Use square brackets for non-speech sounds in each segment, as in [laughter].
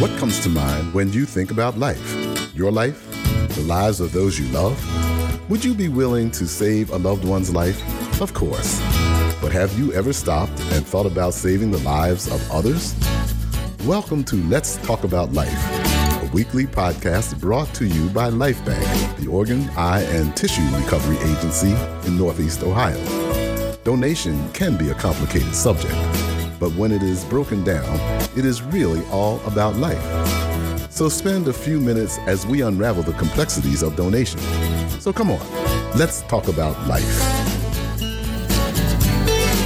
What comes to mind when you think about life? Your life? The lives of those you love? Would you be willing to save a loved one's life? Of course. But have you ever stopped and thought about saving the lives of others? Welcome to Let's Talk About Life, a weekly podcast brought to you by LifeBank, the organ, eye, and tissue recovery agency in Northeast Ohio. Donation can be a complicated subject but when it is broken down, it is really all about life. So spend a few minutes as we unravel the complexities of donation. So come on, let's talk about life.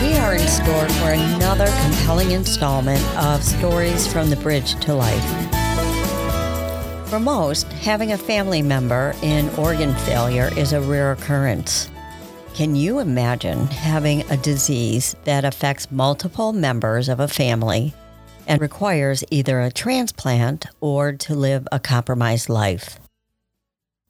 We are in store for another compelling installment of Stories from the Bridge to Life. For most, having a family member in organ failure is a rare occurrence. Can you imagine having a disease that affects multiple members of a family and requires either a transplant or to live a compromised life?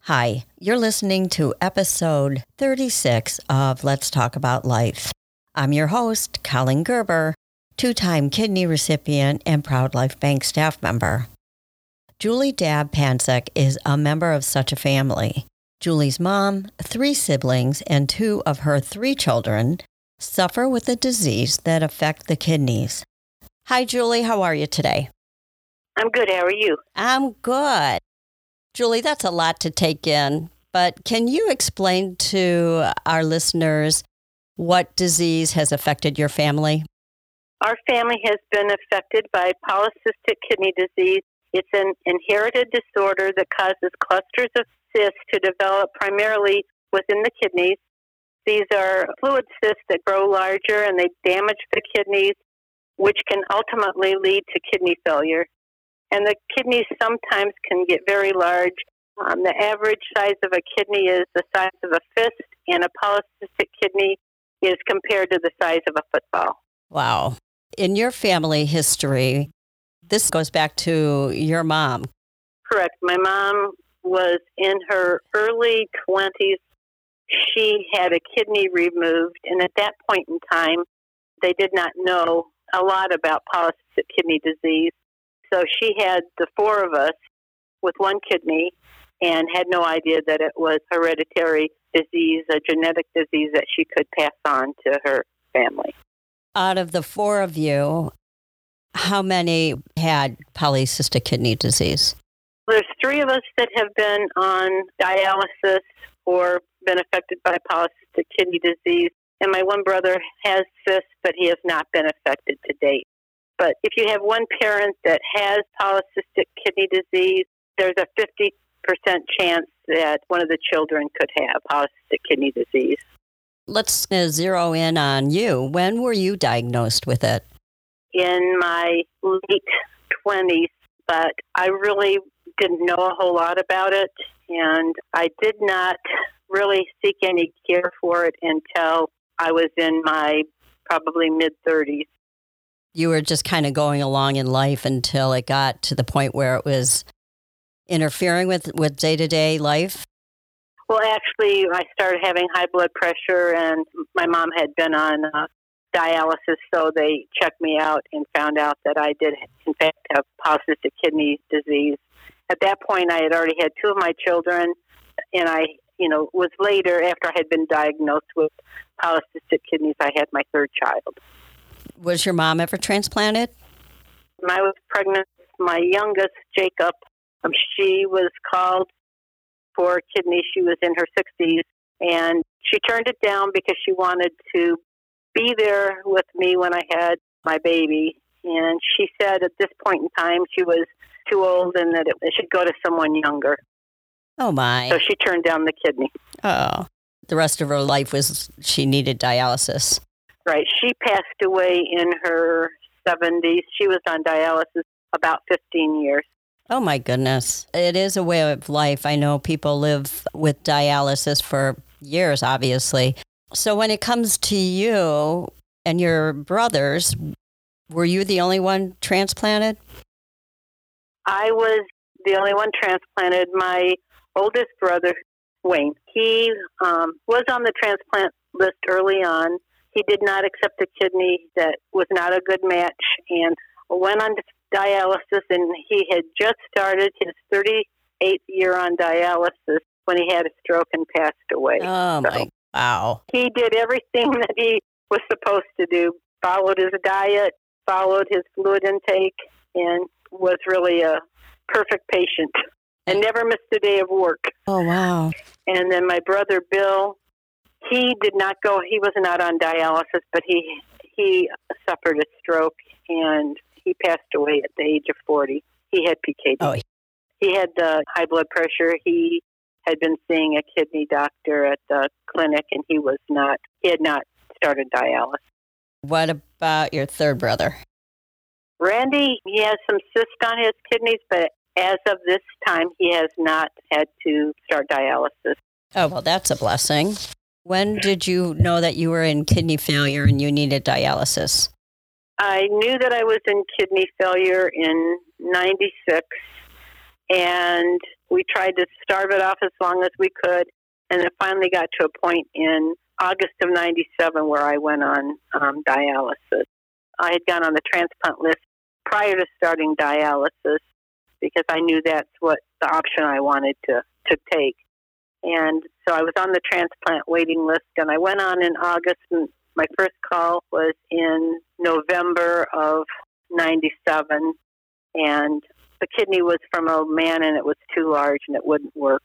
Hi, you're listening to episode 36 of Let's Talk About Life. I'm your host, Colleen Gerber, two time kidney recipient and Proud Life Bank staff member. Julie Dabb Pencak is a member of such a family. Julie's mom, three siblings, and two of her three children suffer with a disease that affect the kidneys. Hi, Julie. How are you today? I'm good. How are you? I'm good. Julie, that's a lot to take in, but can you explain to our listeners what disease has affected your family? Our family has been affected by polycystic kidney disease. It's an inherited disorder that causes clusters of cysts to develop primarily within the kidneys. These are fluid cysts that grow larger and they damage the kidneys, which can ultimately lead to kidney failure. And the kidneys sometimes can get very large. Um, the average size of a kidney is the size of a fist, and a polycystic kidney is compared to the size of a football. Wow. In your family history, this goes back to your mom. Correct. My mom was in her early 20s. She had a kidney removed, and at that point in time, they did not know a lot about polycystic kidney disease. So she had the four of us with one kidney and had no idea that it was hereditary disease, a genetic disease that she could pass on to her family. Out of the four of you, how many had polycystic kidney disease? There's three of us that have been on dialysis or been affected by polycystic kidney disease, and my one brother has cysts, but he has not been affected to date. But if you have one parent that has polycystic kidney disease, there's a 50% chance that one of the children could have polycystic kidney disease. Let's zero in on you. When were you diagnosed with it? In my late 20s, but I really didn't know a whole lot about it, and I did not really seek any care for it until I was in my probably mid 30s. You were just kind of going along in life until it got to the point where it was interfering with with day to day life. Well, actually, I started having high blood pressure, and my mom had been on uh, dialysis, so they checked me out and found out that I did, in fact, have polycystic kidney disease at that point, I had already had two of my children, and I, you know, was later after I had been diagnosed with polycystic kidneys. I had my third child. Was your mom ever transplanted? When I was pregnant, my youngest, Jacob, um, she was called for kidney. She was in her 60s, and she turned it down because she wanted to be there with me when I had my baby. And she said at this point in time, she was too old and that it should go to someone younger. Oh my! So she turned down the kidney. Oh, the rest of her life was she needed dialysis. Right. She passed away in her seventies. She was on dialysis about fifteen years. Oh my goodness! It is a way of life. I know people live with dialysis for years, obviously. So when it comes to you and your brothers, were you the only one transplanted? I was the only one transplanted. My oldest brother, Wayne, he um, was on the transplant list early on. He did not accept a kidney that was not a good match and went on dialysis, and he had just started his 38th year on dialysis when he had a stroke and passed away. Oh, so my, wow. He did everything [laughs] that he was supposed to do, followed his diet, followed his fluid intake, and was really a perfect patient and never missed a day of work. Oh, wow. And then my brother Bill, he did not go, he was not on dialysis, but he he suffered a stroke and he passed away at the age of 40. He had PKD. Oh. He had the high blood pressure. He had been seeing a kidney doctor at the clinic and he was not, he had not started dialysis. What about your third brother? Randy, he has some cysts on his kidneys, but as of this time, he has not had to start dialysis. Oh, well, that's a blessing. When did you know that you were in kidney failure and you needed dialysis? I knew that I was in kidney failure in 96, and we tried to starve it off as long as we could. And it finally got to a point in August of 97 where I went on um, dialysis. I had gone on the transplant list prior to starting dialysis because I knew that's what the option I wanted to, to take. And so I was on the transplant waiting list, and I went on in August, and my first call was in November of 97. And the kidney was from a man, and it was large, and it wouldn't work.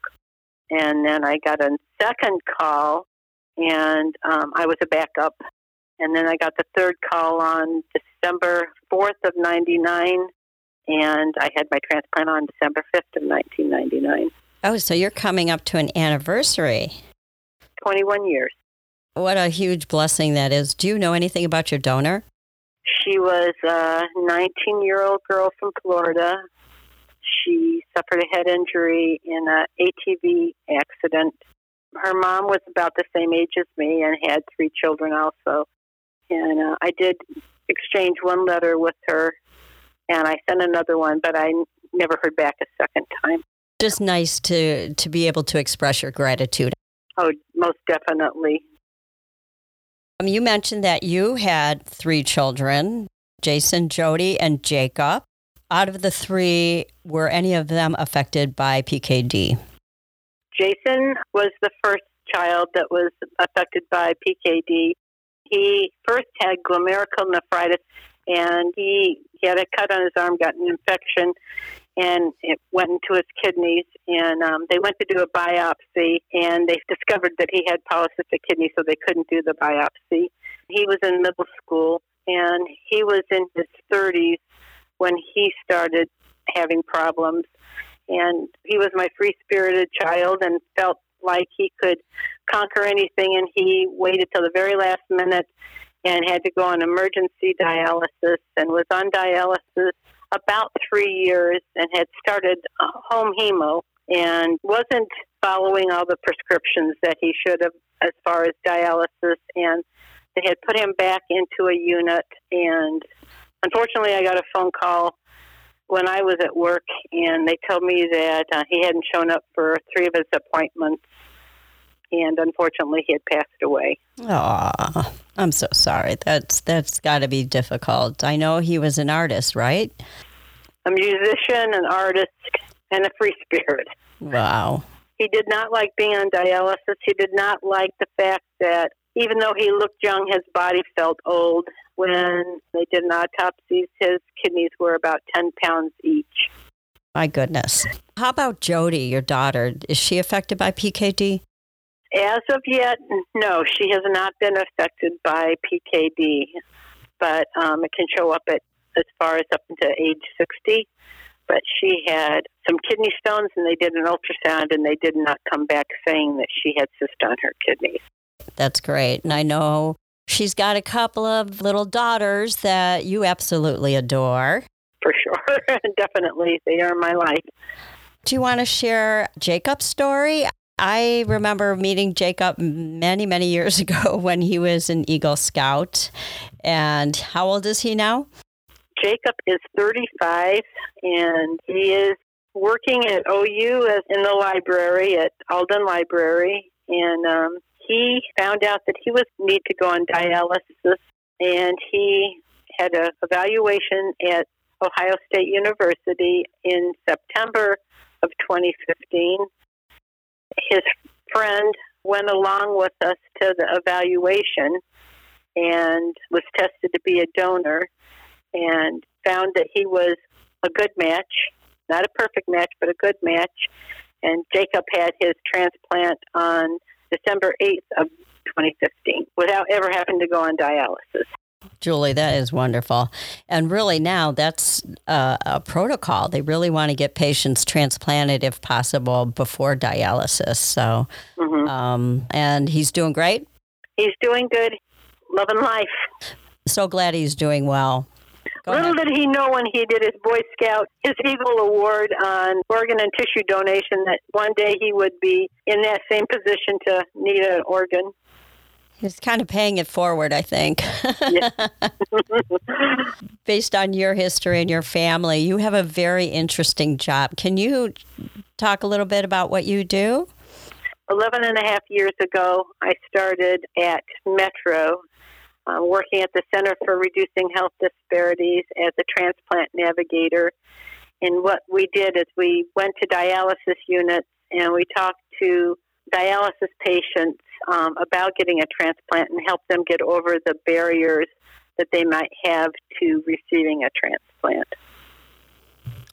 And then I got a second call, and um, I was a backup. And then I got the third call on December 4th of 99, and I had my transplant on December 5th of 1999. Oh, so you're coming up to an anniversary. 21 years. What a huge blessing that is. Do you know anything about your donor? She was a 19 year old girl from Florida. She suffered a head injury in an ATV accident. Her mom was about the same age as me and had three children also. And uh, I did exchange one letter with her and I sent another one, but I never heard back a second time. Just nice to to be able to express your gratitude. Oh, most definitely. Um, you mentioned that you had three children, Jason, Jody, and Jacob. Out of the three, were any of them affected by PKD? Jason was the first child that was affected by PKD. He first had glomerular nephritis and he, he had a cut on his arm, got an infection, and it went into his kidneys. And um, they went to do a biopsy, and they discovered that he had polycystic kidney, so they couldn't do the biopsy. He was in middle school, and he was in his 30s when he started having problems. And he was my free spirited child and felt like he could conquer anything, and he waited till the very last minute and had to go on emergency dialysis and was on dialysis about three years and had started uh, home hemo and wasn't following all the prescriptions that he should have as far as dialysis and they had put him back into a unit and unfortunately I got a phone call when I was at work and they told me that uh, he hadn't shown up for three of his appointments and unfortunately he had passed away. Oh, I'm so sorry. That's that's got to be difficult. I know he was an artist, right? A musician, an artist, and a free spirit. Wow. He did not like being on dialysis. He did not like the fact that even though he looked young, his body felt old. When they did an autopsy, his kidneys were about 10 pounds each. My goodness. How about Jody, your daughter? Is she affected by PKD? As of yet, no, she has not been affected by PKD, but um, it can show up at as far as up into age 60. But she had some kidney stones, and they did an ultrasound, and they did not come back saying that she had cyst on her kidneys. That's great. And I know she's got a couple of little daughters that you absolutely adore. For sure. [laughs] Definitely. They are my life. Do you want to share Jacob's story? I remember meeting Jacob many, many years [laughs] ago when he was an Eagle Scout. And how old is he now? Jacob is 35 and he is working at OU as in the library at Alden Library. And um, he found out that he was need to go on dialysis and he had a evaluation at Ohio State University in September of 2015. His friend went along with us to the evaluation and was tested to be a donor and found that he was a good match, not a perfect match, but a good match. And Jacob had his transplant on December 8th of 2015 without ever having to go on dialysis. Julie, that is wonderful. And really, now that's a, a, protocol. They really want to get patients transplanted if possible before dialysis. So, mm-hmm. um, and he's doing great. He's doing good, loving life. So glad he's doing well. Go Little ahead. did he know when he did his Boy Scout, his Eagle Award on organ and tissue donation, that one day he would be in that same position to need an organ. He's kind of paying it forward, I think. [laughs] [laughs] Based on your history and your family, you have a very interesting job. Can you talk a little bit about what you do? 11 and a half years ago, I started at Metro, uh, working at the Center for Reducing Health Disparities as a transplant navigator. And what we did is we went to dialysis units and we talked to dialysis patients um, about getting a transplant and help them get over the barriers that they might have to receiving a transplant.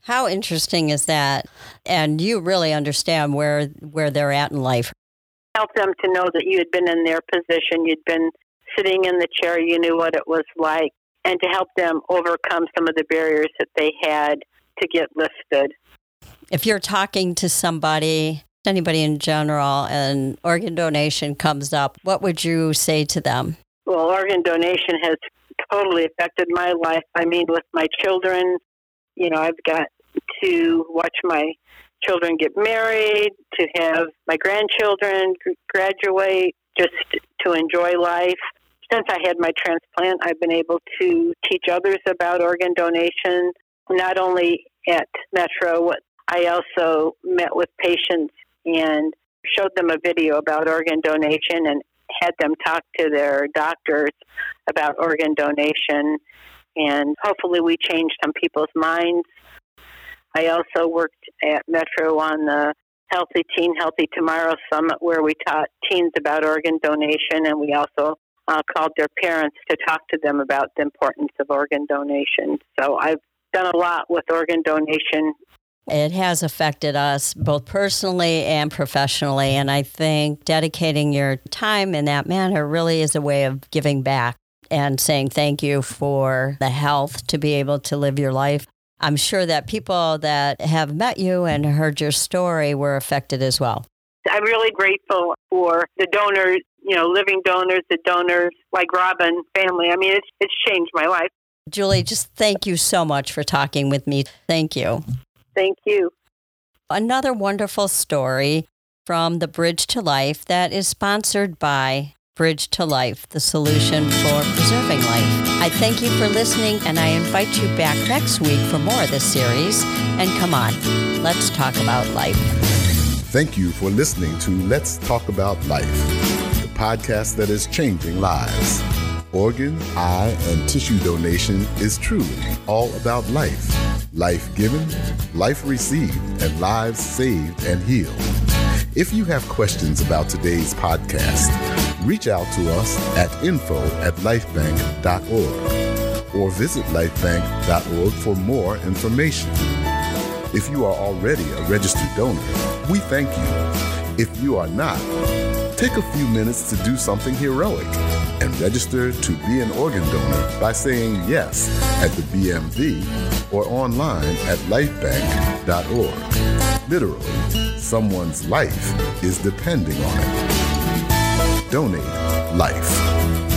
How interesting is that? And you really understand where where they're at in life. Help them to know that you had been in their position, you'd been sitting in the chair, you knew what it was like, and to help them overcome some of the barriers that they had to get listed. If you're talking to somebody anybody in general and organ donation comes up, what would you say to them? Well, organ donation has totally affected my life. I mean, with my children, you know, I've got to watch my children get married, to have my grandchildren graduate, just to enjoy life. Since I had my transplant, I've been able to teach others about organ donation, not only at Metro, I also met with patients and showed them a video about organ donation and had them talk to their doctors about organ donation. And hopefully, we changed some people's minds. I also worked at Metro on the Healthy Teen, Healthy Tomorrow Summit, where we taught teens about organ donation, and we also uh, called their parents to talk to them about the importance of organ donation. So I've done a lot with organ donation it has affected us both personally and professionally. And I think dedicating your time in that manner really is a way of giving back and saying thank you for the health to be able to live your life. I'm sure that people that have met you and heard your story were affected as well. I'm really grateful for the donors, you know, living donors, the donors like Robin family. I mean, it's, it's changed my life. Julie, just thank you so much for talking with me. Thank you. Thank you. Another wonderful story from the Bridge to Life that is sponsored by Bridge to Life, the solution for preserving life. I thank you for listening and I invite you back next week for more of this series. And come on, let's talk about life. Thank you for listening to Let's Talk About Life, the podcast that is changing lives. Organ, eye, and tissue donation is truly all about life life given, life received, and lives saved and healed. If you have questions about today's podcast, reach out to us at info at lifebank.org or visit lifebank.org for more information. If you are already a registered donor, we thank you. If you are not, take a few minutes to do something heroic and register to be an organ donor by saying yes at the BMV or online at lifebank.org. Literally, someone's life is depending on it. Donate life.